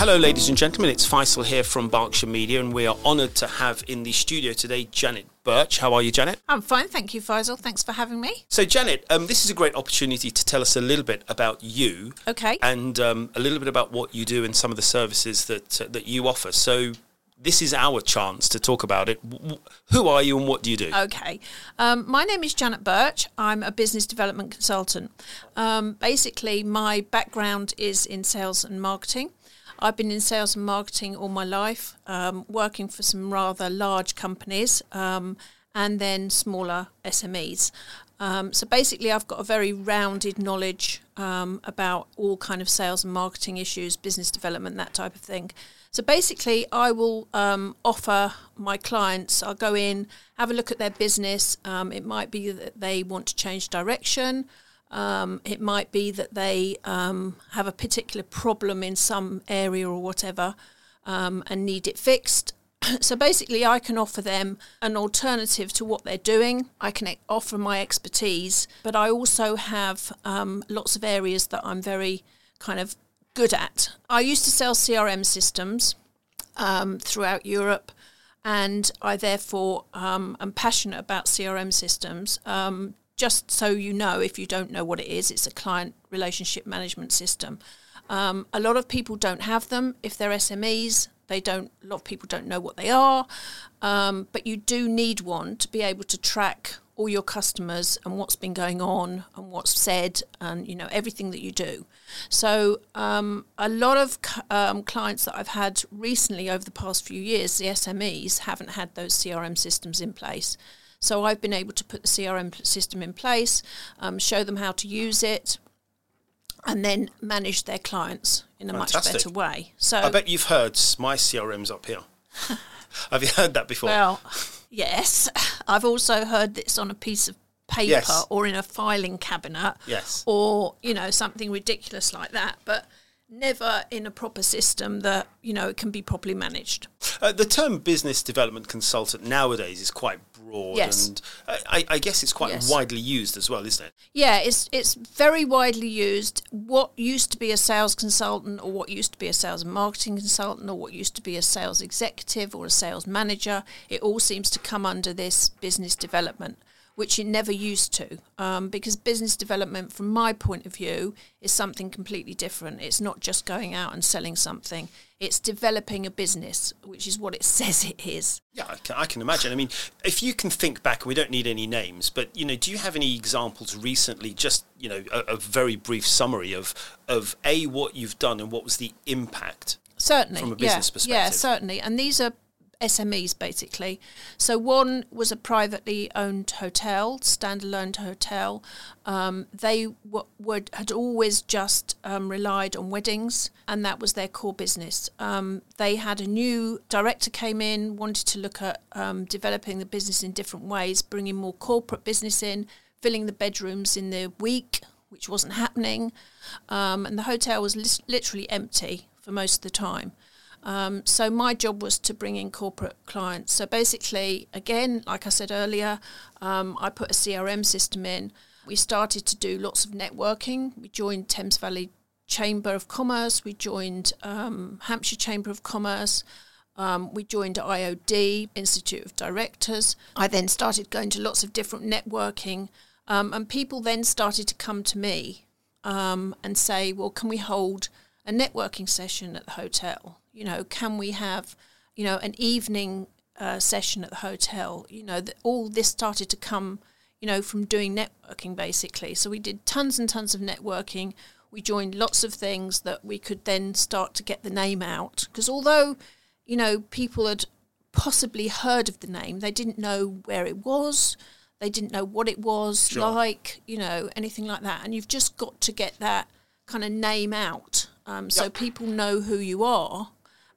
Hello, ladies and gentlemen. It's Feisal here from Berkshire Media, and we are honoured to have in the studio today Janet Birch. How are you, Janet? I'm fine, thank you, Feisal. Thanks for having me. So, Janet, um, this is a great opportunity to tell us a little bit about you. Okay. And um, a little bit about what you do and some of the services that uh, that you offer. So, this is our chance to talk about it. Who are you and what do you do? Okay. Um, my name is Janet Birch. I'm a business development consultant. Um, basically, my background is in sales and marketing. I've been in sales and marketing all my life, um, working for some rather large companies um, and then smaller SMEs. Um, so basically, I've got a very rounded knowledge um, about all kind of sales and marketing issues, business development, that type of thing. So basically, I will um, offer my clients. I'll go in, have a look at their business. Um, it might be that they want to change direction. Um, it might be that they um, have a particular problem in some area or whatever um, and need it fixed. so basically, I can offer them an alternative to what they're doing. I can offer my expertise, but I also have um, lots of areas that I'm very kind of good at. I used to sell CRM systems um, throughout Europe. And I therefore um, am passionate about CRM systems um, just so you know, if you don't know what it is, it's a client relationship management system. Um, a lot of people don't have them. If they're SMEs, they don't. A lot of people don't know what they are, um, but you do need one to be able to track all your customers and what's been going on and what's said and you know everything that you do. So um, a lot of um, clients that I've had recently over the past few years, the SMEs haven't had those CRM systems in place. So I've been able to put the CRM system in place, um, show them how to use it, and then manage their clients in a much better way. So I bet you've heard my CRM's up here. Have you heard that before? Well, yes. I've also heard this on a piece of paper Yes. or in a filing cabinet. Yes. Or, you know, something ridiculous like that, but never in a proper system that, you know, it can be properly managed. Uh, the term business development consultant nowadays is quite broad, Yes. and uh, I, I guess it's quite Yes. widely used as well, isn't it? Yeah, it's it's very widely used. What used to be a sales consultant, or what used to be a sales and marketing consultant, or what used to be a sales executive or a sales manager, it all seems to come under this business development, which it never used to. Um, because business development, from my point of view, is something completely different. It's not just going out and selling something. It's developing a business, which is what it says it is. Yeah, I can, I can imagine. I mean, if you can think back, we don't need any names, but you know, do you have any examples recently? Just you know, a, a very brief summary of of a what you've done and what was the impact. Certainly, From a business Yeah, perspective. Yeah, certainly, and these are SMEs basically. So one was a privately owned hotel, standalone hotel. Um, they w- would had always just um, relied on weddings, and that was their core business. Um, they had a new director came in, wanted to look at um, developing the business in different ways, bringing more corporate business in, filling the bedrooms in the week, which wasn't happening, um, and the hotel was lis- literally empty for most of the time. Um, so my job was to bring in corporate clients. So basically, again, like I said earlier, um, I put a CRM system in. We started to do lots of networking. We joined Thames Valley Chamber of Commerce. We joined um, Hampshire Chamber of Commerce. Um, we joined IOD, Institute of Directors. I then started going to lots of different networking, um, and people then started to come to me um, and say, "Well, can we hold a networking session at the hotel? You know, can we have, you know, an evening uh, session at the hotel? You know, th- all this started to come, you know, from doing networking basically. So we did tons and tons of networking. We joined lots of things that we could then start to get the name out. Because although, you know, people had possibly heard of the name, they didn't know where it was. They didn't know what it was Sure. like, you know, anything like that. And you've just got to get that kind of name out um, so Yep. people know who you are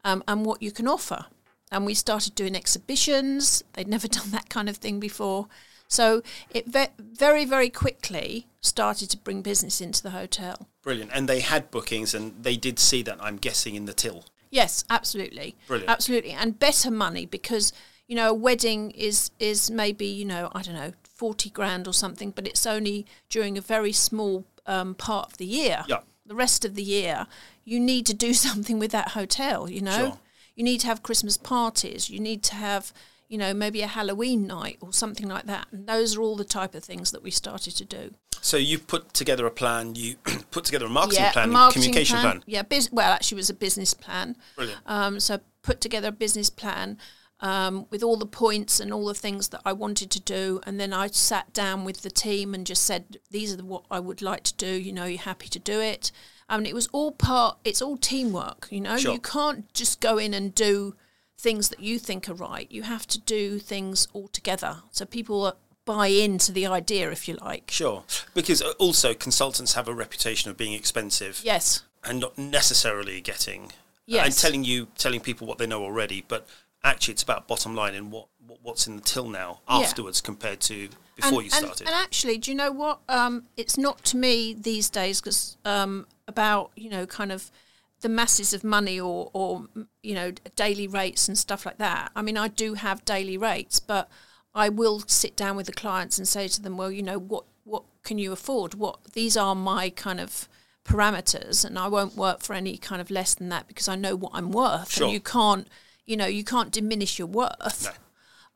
um, and what you can offer. And we started doing exhibitions. They'd never done that kind of thing before. So it ve- very, very quickly started to bring business into the hotel. Brilliant. And they had bookings, and they did see that. I'm guessing in the till. Yes, absolutely. Brilliant. Absolutely. And better money because, you know, a wedding is is maybe, you know, I don't know, 40 grand or something, but it's only during a very small um, part of the year. Yeah. The rest of the year, you need to do something with that hotel. You know, Sure. you need to have Christmas parties. You need to have, you know, maybe a Halloween night or something like that. And those are all the type of things that we started to do. So you put together a plan. You put together a marketing yeah, plan, a marketing communication plan. Yeah, bus- well, actually, it was a business plan. Brilliant. Um, so put together a business plan um, with all the points and all the things that I wanted to do, and then I sat down with the team and just said, "These are the, what I would like to do. You know, you're happy to do it." I mean, it was all part. It's all teamwork. You know, Sure. you can't just go in and do things that you think are right. You have to do things all together, so people uh, buy into the idea, if you like. Sure, because uh, also consultants have a reputation of being expensive Yes. and not necessarily getting Yes, and telling you telling people what they know already, but actually it's about bottom line and what, what what's in the till now Yeah. afterwards compared to before and, you and- started. And, actually, do you know what? Um, it's not to me these days because um, about you know kind of the masses of money or or you know daily rates and stuff like that. I mean, I do have daily rates, but I will sit down with the clients and say to them, well, you know, what what can you afford? What these are my kind of parameters, and I won't work for any kind of less than that because I know what I'm worth, Sure. and you can't. You know, you can't diminish your worth no.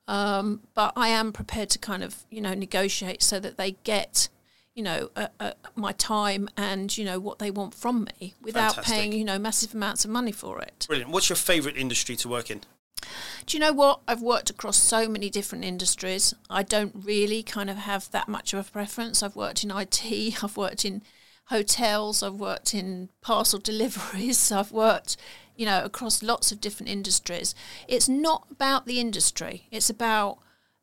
but I am prepared to kind of you know negotiate so that they get you know uh, uh, my time and you know what they want from me without Fantastic. paying you know massive amounts of money for it. Brilliant. What's your favourite industry to work in? Do you know what? I've worked across so many different industries. I don't really kind of have that much of a preference. I've worked in IT, I've worked in hotels, I've worked in parcel deliveries, I've worked, you know, across lots of different industries. It's not about the industry, it's about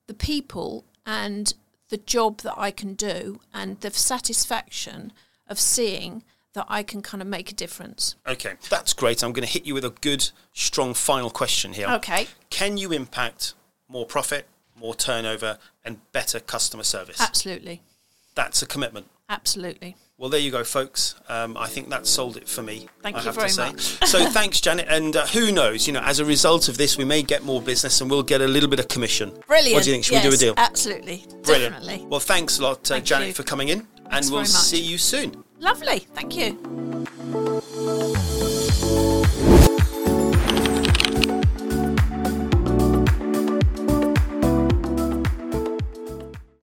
the people and the job that I can do and the satisfaction of seeing that I can kind of make a difference. Okay, that's great. I'm going to hit you with a good, strong final question here. Okay. Can you impact more profit, more turnover, and better customer service? Absolutely. That's a commitment. Absolutely. Well, there you go, folks. Um, I think that sold it for me. Thank I you have very to say. much. so thanks, Janet. And uh, who knows? You know, as a result of this, we may get more business and we'll get a little bit of commission. Brilliant. What do you think? Should we do a deal? Absolutely. Brilliant. Definitely. Well, thanks a lot, uh, Thank Janet, you. for coming in, Thanks and we'll see you soon. Lovely. Thank you.